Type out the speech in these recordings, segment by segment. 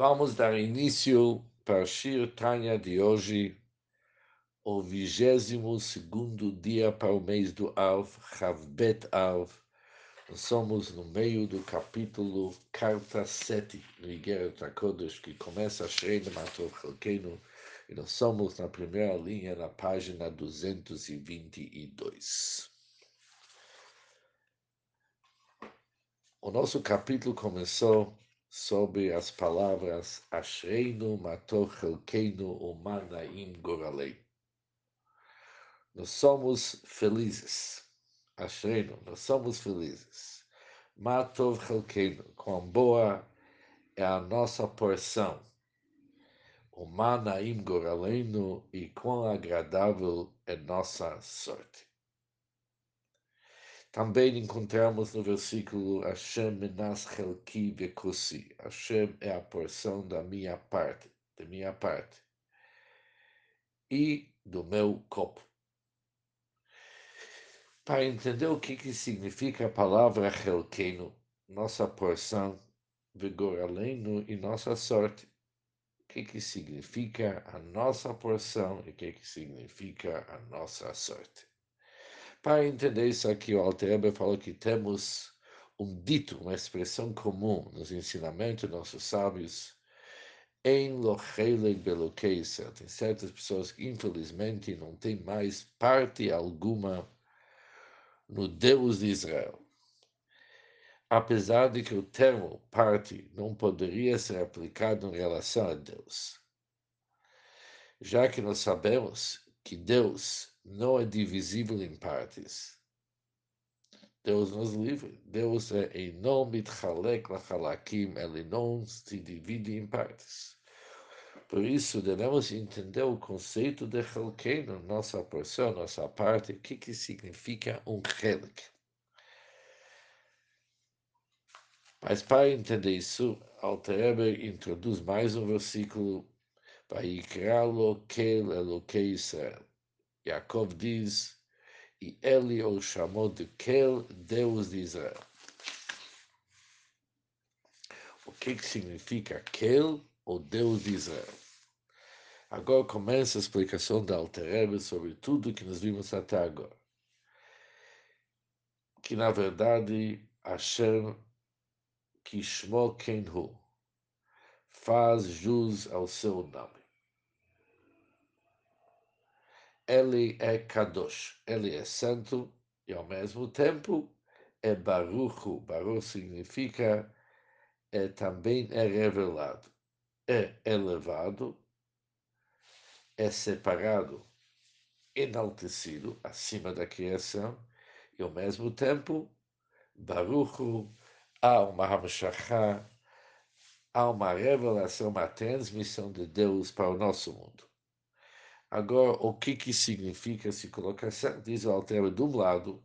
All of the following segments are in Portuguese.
Vamos dar início para Shir Tanya de hoje, o vigésimo segundo dia para o mês do Av, Chavbet Av. Nós somos no meio do capítulo Carta 7 do Igeret que começa Shrein Matov Chalkeinu, e nós somos na primeira linha, na página 222. O nosso capítulo começou sobre as palavras Ashreinu Mator Chelkeinu Umanaim Goralei. Nós somos felizes. Ashreinu, nós somos felizes. Matov Chelkeinu, quão boa é a nossa porção. Umanaim Goraleinu e quão agradável é nossa sorte. Também encontramos no versículo Hashem menas chelki vekosi. Hashem é a porção da minha parte, da minha parte e do meu copo. Para entender o que, que significa a palavra chelkeino, nossa porção, vigoraleno e nossa sorte, o que, que significa a nossa porção e o que, que significa a nossa sorte. Para entender isso aqui, o Alter falou que temos um dito, uma expressão comum nos ensinamentos dos nossos sábios, em lochelek belokeisa. Tem certas pessoas que, infelizmente, não têm mais parte alguma no Deus de Israel. Apesar de que o termo parte não poderia ser aplicado em relação a Deus. Já que nós sabemos que Deus não é divisível em partes. Deus nos livre. Deus é em nome de Halek Lachalakim, ele não se divide em partes. Por isso, devemos entender o conceito de Halkeino, nossa porção, nossa parte, o que, que significa um Helek. Mas para entender isso, Alter introduz mais um versículo, Vaikra lo kel Elokei Israel. Yaakov diz, e ele o chamou de Kel, Deus de Israel. O que, que significa Kel, o Deus de Israel? Agora começa a explicação da Alter sobre tudo que nós vimos até agora. Que na verdade Hashem Kishmo Kenhu faz jus ao seu nome. Ele é Kadosh, ele é santo e ao mesmo tempo é Baruchu. Baruch significa é, também é revelado, é elevado, é separado, enaltecido acima da criação e ao mesmo tempo Baruchu há uma Hamashachá, há uma revelação, uma transmissão de Deus para o nosso mundo. Agora, o que, que significa se colocar certo? Diz o Altero, de um lado,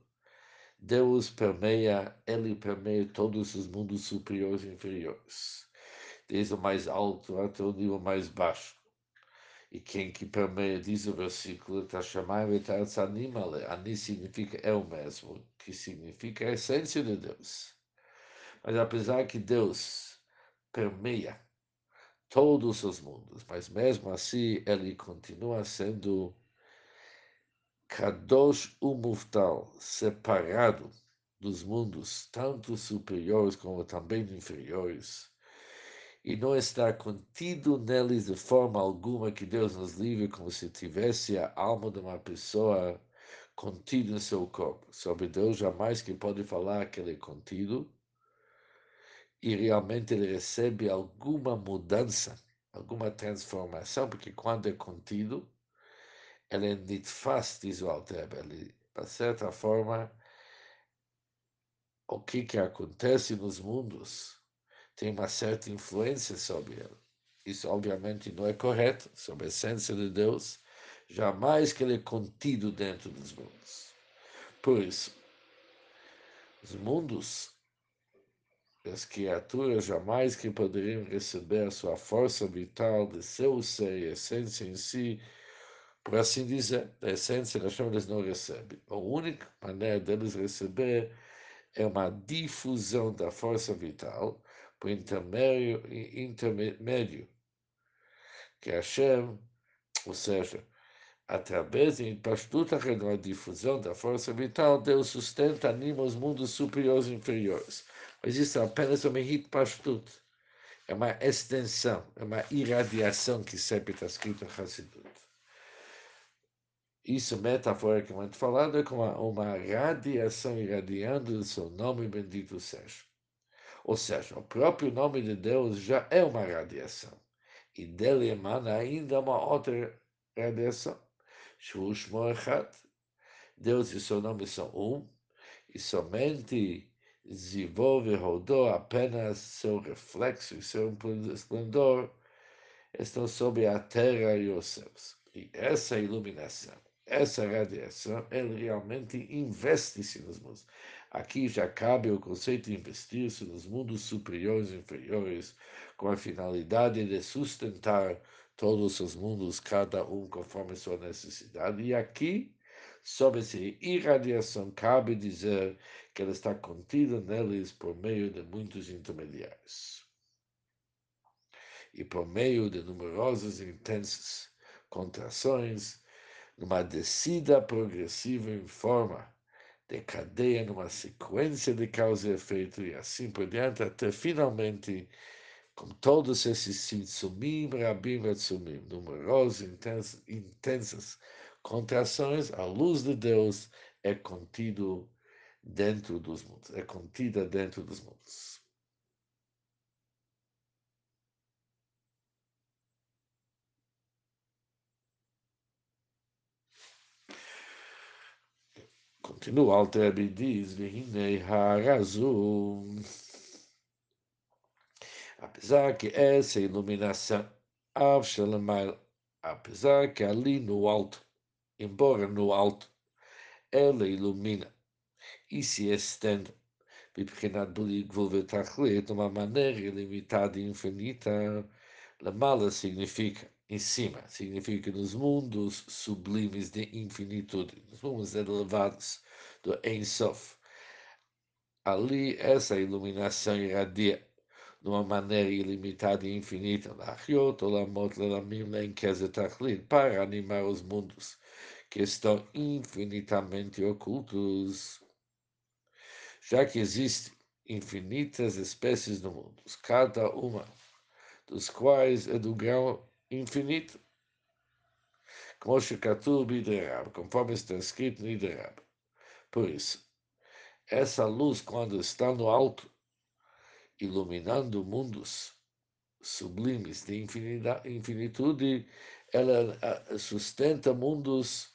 Deus permeia, ele permeia todos os mundos superiores e inferiores, desde o mais alto até o nível mais baixo. E quem que permeia, diz o versículo, está chamando de. Ani significa é o mesmo, que significa a essência de Deus. Mas apesar que Deus permeia todos os mundos, mas mesmo assim ele continua sendo Kadosh Umuftal, separado dos mundos, tanto superiores como também inferiores, e não está contido neles de forma alguma que Deus nos livre como se tivesse a alma de uma pessoa contida em seu corpo. Sobre Deus jamais que pode falar que ele é contido, e realmente ele recebe alguma mudança, alguma transformação, porque quando é contido, ele é nitfas, diz o Alter, ele, de certa forma, o que, que acontece nos mundos tem uma certa influência sobre ele. Isso, obviamente, não é correto, sobre a essência de Deus, jamais que ele é contido dentro dos mundos. Por isso, os mundos as criaturas jamais que poderiam receber a sua força vital de seu ser e essência em si, por assim dizer, a essência da chama eles não recebem. A única maneira deles receber é uma difusão da força vital por intermédio, intermédio que Hashem, ou seja, através de Pashtuta, a difusão da força vital, Deus sustenta, anima os mundos superiores e inferiores. Mas isso é apenas uma Hitpashtut. É uma extensão, é uma irradiação que sempre está escrito Hassidut. Isso, metaforicamente falando, é como uma, uma radiação irradiando o seu nome bendito seja. Ou seja, o próprio nome de Deus já é uma radiação. E dele emana ainda uma outra radiação. Deus e seu nome são um, e somente desenvolve rodou apenas seu reflexo e seu esplendor estão sobre a terra e os céus. E essa iluminação, essa radiação, ele realmente investe-se nos mundos. Aqui já cabe o conceito de investir-se nos mundos superiores e inferiores, com a finalidade de sustentar todos os mundos, cada um conforme sua necessidade. E aqui, sobre essa irradiação, cabe dizer que ela está contida neles por meio de muitos intermediários. E por meio de numerosas e intensas contrações, numa descida progressiva em forma de cadeia, numa sequência de causa e efeito, e assim por diante, até finalmente com todos esses sinsumim, rabim, etzumim, numerosas, intensas, intensas contrações, a luz de Deus é contido dentro dos mundos, é contida dentro dos mundos. Continua, Alter diz, Vihinei Harazum apesar que essa iluminação, apesar que ali no alto, embora no alto, ela ilumina e se estende. Bibrinat Bulig Vulvetachlet, uma maneira ilimitada e infinita, Lamala significa em cima, significa nos mundos sublimes de infinitude, nos mundos elevados do Ein Sof. Ali essa iluminação irradia de uma maneira ilimitada e infinita, para animar os mundos que estão infinitamente ocultos. Já que existem infinitas espécies no mundo, cada uma dos quais é do grau infinito, como conforme está escrito no Iderab. Por isso, essa luz, quando está no alto, iluminando mundos sublimes de infinitude, ela sustenta mundos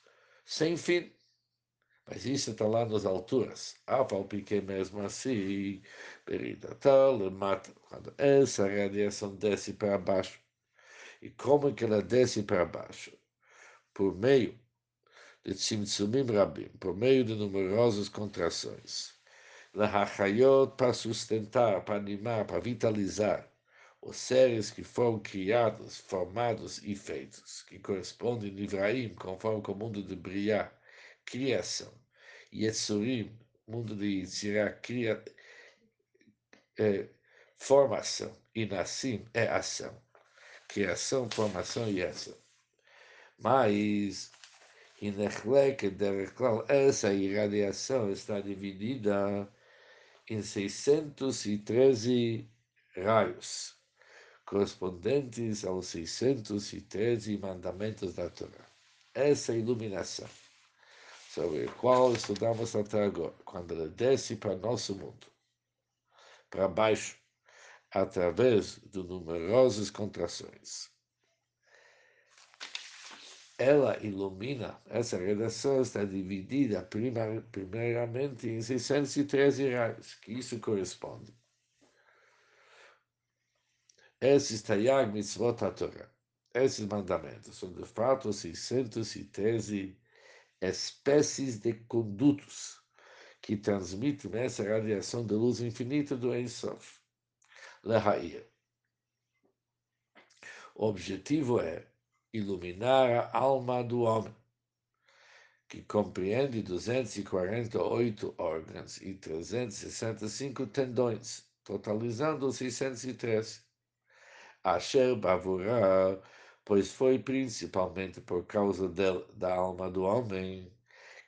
sem fim. Mas isso está lá nas alturas. A palpique mesmo assim, peridatal, mata. Quando essa radiação desce para baixo. E como que ela desce para baixo? Por meio de tzimtzumim rabim, por meio de numerosas contrações lahachayot para sustentar, para animar, para vitalizar os seres que foram criados, formados e feitos, que correspondem a Ivraim, conforme com o mundo de Briá, criação, Yetzurim, mundo de Yitzirá, cria, é, formação, e Nassim é ação, criação, formação e ação. Mas, essa irradiação está dividida em 613 raios, correspondentes aos 613 mandamentos da Torá. Essa iluminação, sobre a qual estudamos até agora, quando ela desce para nosso mundo, para baixo, através de numerosas contrações. Ela ilumina, essa redação está dividida primeiramente em 613 raios, que isso corresponde. Esses Tayag Mitzvot Torah, esses mandamentos, são de fato 613 espécies de condutos que transmitem essa radiação de luz infinita do Ein Sof. Lehair. O objetivo é iluminar a alma do homem, que compreende 248 órgãos e 365 tendões, totalizando 613. Asher Bavurá, pois foi principalmente por causa da alma do homem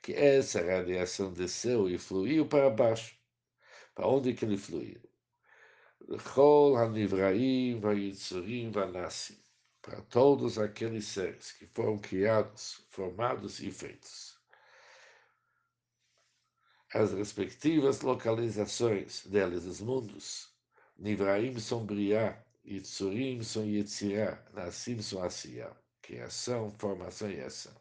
que essa radiação desceu e fluiu para baixo. Para onde que ele fluiu? Chol Hanivraim Vayitzurim Vanassim. Para todos aqueles seres que foram criados, formados e feitos. As respectivas localizações deles, os mundos, Nivraim são Briá, Yitzurim são Yetzirá, Nassim são Asiá, criação, formação e ação.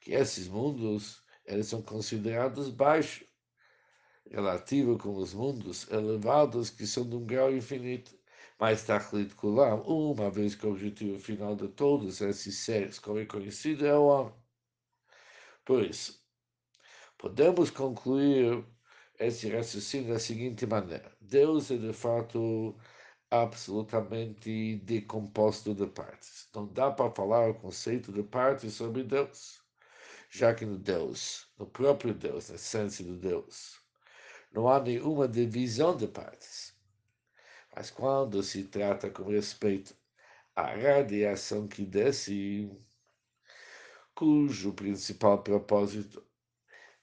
Que esses mundos, eles são considerados baixos, relativo com os mundos elevados que são de um grau infinito. Mas Tachlit Kulam, uma vez que o objetivo final de todos esses seres, como é conhecido, é o homem. Por isso, podemos concluir esse raciocínio da seguinte maneira: Deus é de fato absolutamente decomposto de partes. Não dá para falar o conceito de partes sobre Deus, já que no Deus, no próprio Deus, na essência do Deus, não há nenhuma divisão de partes. Mas quando se trata com respeito à radiação que desce, cujo principal propósito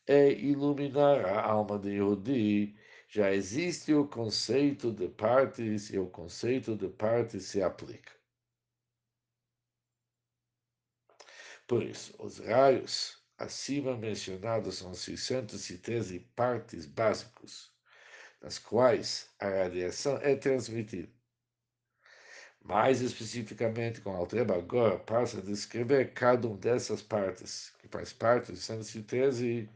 é iluminar a alma de Yehudi, já existe o conceito de partes e o conceito de partes se aplica. Por isso, os raios acima mencionados são 613 partes básicos, nas quais a radiação é transmitida. Mais especificamente, com Altreba agora passa a descrever cada uma dessas partes, que faz parte de 113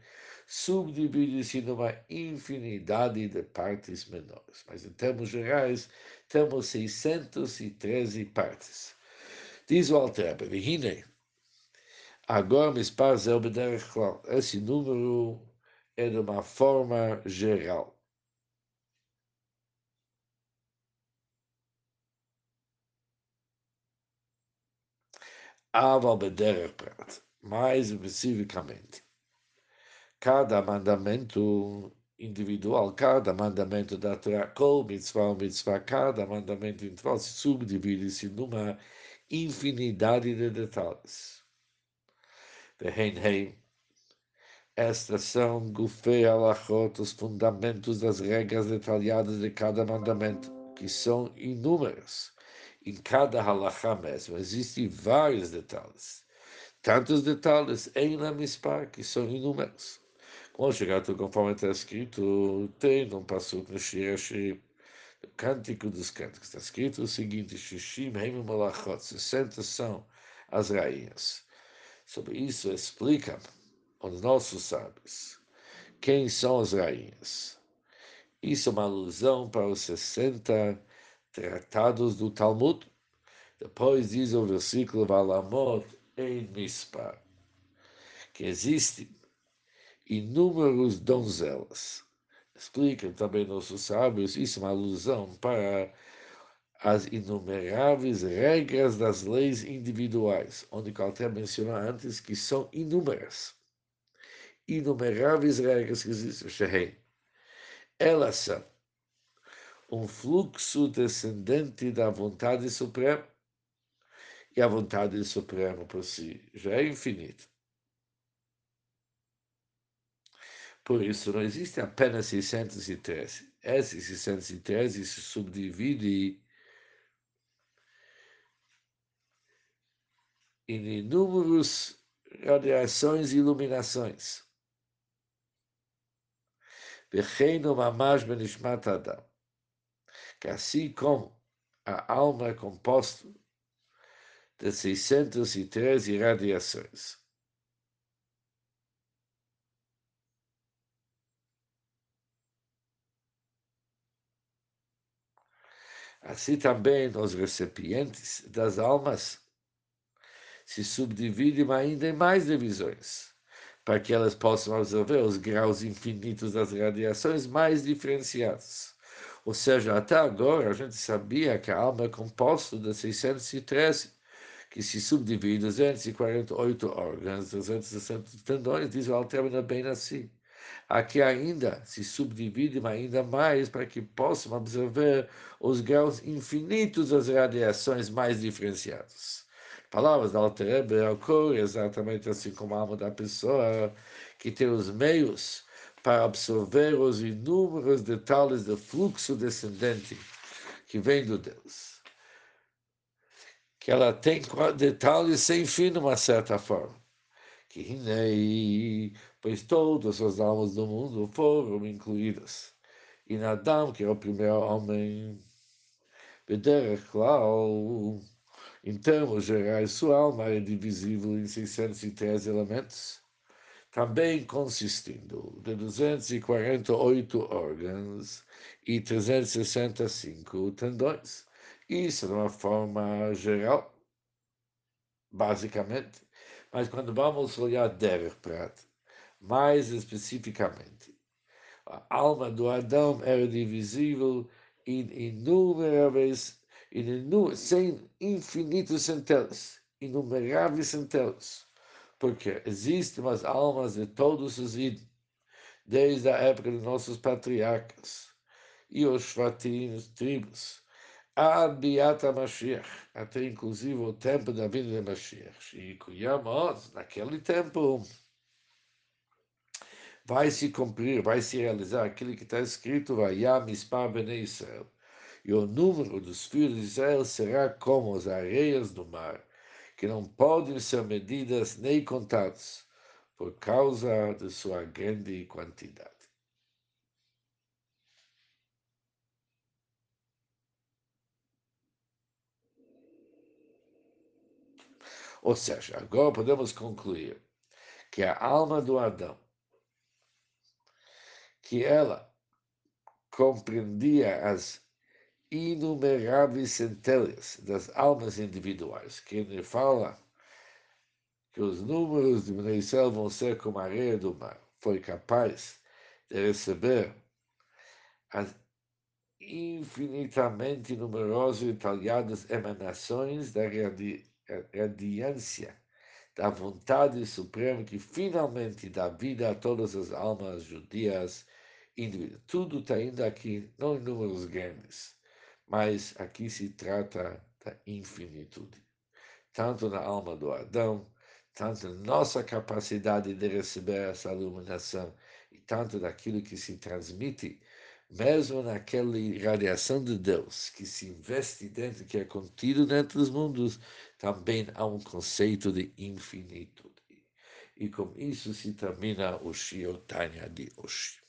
subdivide-se numa infinidade de partes menores. Mas, em termos gerais, temos 613 partes. Diz o Altreba, Vihine, agora Mispar Zelbederech Esse número é de uma forma geral. Aval Bederech Prat, mais especificamente cada mandamento individual, cada mandamento da Torá, kol mitzvah, mitzvah, cada mandamento individual se subdivide-se numa infinidade de detalhes. Vehenheim, estas são gufei alachot, os fundamentos das regras detalhadas de cada mandamento, que são inúmeras. Em cada halachá mesmo existem vários detalhes. Tantos detalhes em la mispar, que são inúmeros. Quando chegar conforme está escrito, tem um passo no Shir o Cântico dos Cânticos. Está escrito o seguinte: Shishim Heim Malachot, 60 são as rainhas. Sobre isso explica os nossos sábios quem são as rainhas. Isso é uma alusão para os 60 tratados do Talmud. Depois diz o versículo Valamot em Mispar, que existe inúmeros donzelas. Explicam também nossos sábios, isso é uma alusão para as inumeráveis regras das leis individuais, onde Calter mencionou antes que são inúmeras. Inumeráveis regras que existem. Elas são um fluxo descendente da vontade suprema, e a vontade suprema por si já é infinita. Por isso, não existe apenas 613. Esses 613 se subdivide em inúmeras radiações e iluminações. Becheino mamash benishmat adam. Que assim como a alma é composta de 613 radiações. Assim também os recipientes das almas se subdividem ainda em mais divisões, para que elas possam absorver os graus infinitos das radiações mais diferenciados. Ou seja, até agora a gente sabia que a alma é composta de 613, que se subdivide em 248 órgãos, 260 tendões, diz o Alterna bem assim. Aqui ainda se subdividem ainda mais para que possam observar os graus infinitos das radiações mais diferenciadas. Palavras da Alterebe ocorrem exatamente assim como a alma da pessoa, que tem os meios para absorver os inúmeros detalhes do fluxo descendente que vem do Deus. Que ela tem detalhes sem fim, de uma certa forma. Que Hinei, pois todas as almas do mundo foram incluídas. E Nadam, que é o primeiro homem, Bederech Klau, em termos gerais, sua alma é divisível em 613 elementos também consistindo de 248 órgãos e 365 tendões. Isso de uma forma geral, basicamente. Mas quando vamos olhar der Prat, mais especificamente, a alma do Adão era divisível em inúmeráveis, em inú sem infinitos centenas, inumeráveis centenas. Porque existem as almas de todos os ídolos, desde a época de nossos patriarcas e os Shvatim, tribos, ad Mashiach, até inclusive o tempo da vinda de Mashiach. E Kuyamos, naquele tempo, vai se cumprir, vai se realizar aquilo que está escrito, Vayam Mispar Bnei Israel. E o número dos filhos de Israel será como as areias do mar que não podem ser medidas nem contadas por causa de sua grande quantidade. Ou seja, agora podemos concluir que a alma do Adão, que ela compreendia as inumeráveis centelhas das almas individuais, que ele fala que os números de Israel vão ser como a areia do mar, foi capaz de receber as infinitamente numerosas e detalhadas emanações da radiância da vontade suprema que finalmente dá vida a todas as almas judias. Tudo está indo aqui, não em números grandes, mas aqui se trata da infinitude. Tanto na alma do Adão, tanto na nossa capacidade de receber essa iluminação, e tanto daquilo que se transmite, mesmo naquela radiação de Deus que se investe dentro, que é contido dentro dos mundos, também há um conceito de infinitude. E com isso se termina o Shiotanya de hoje.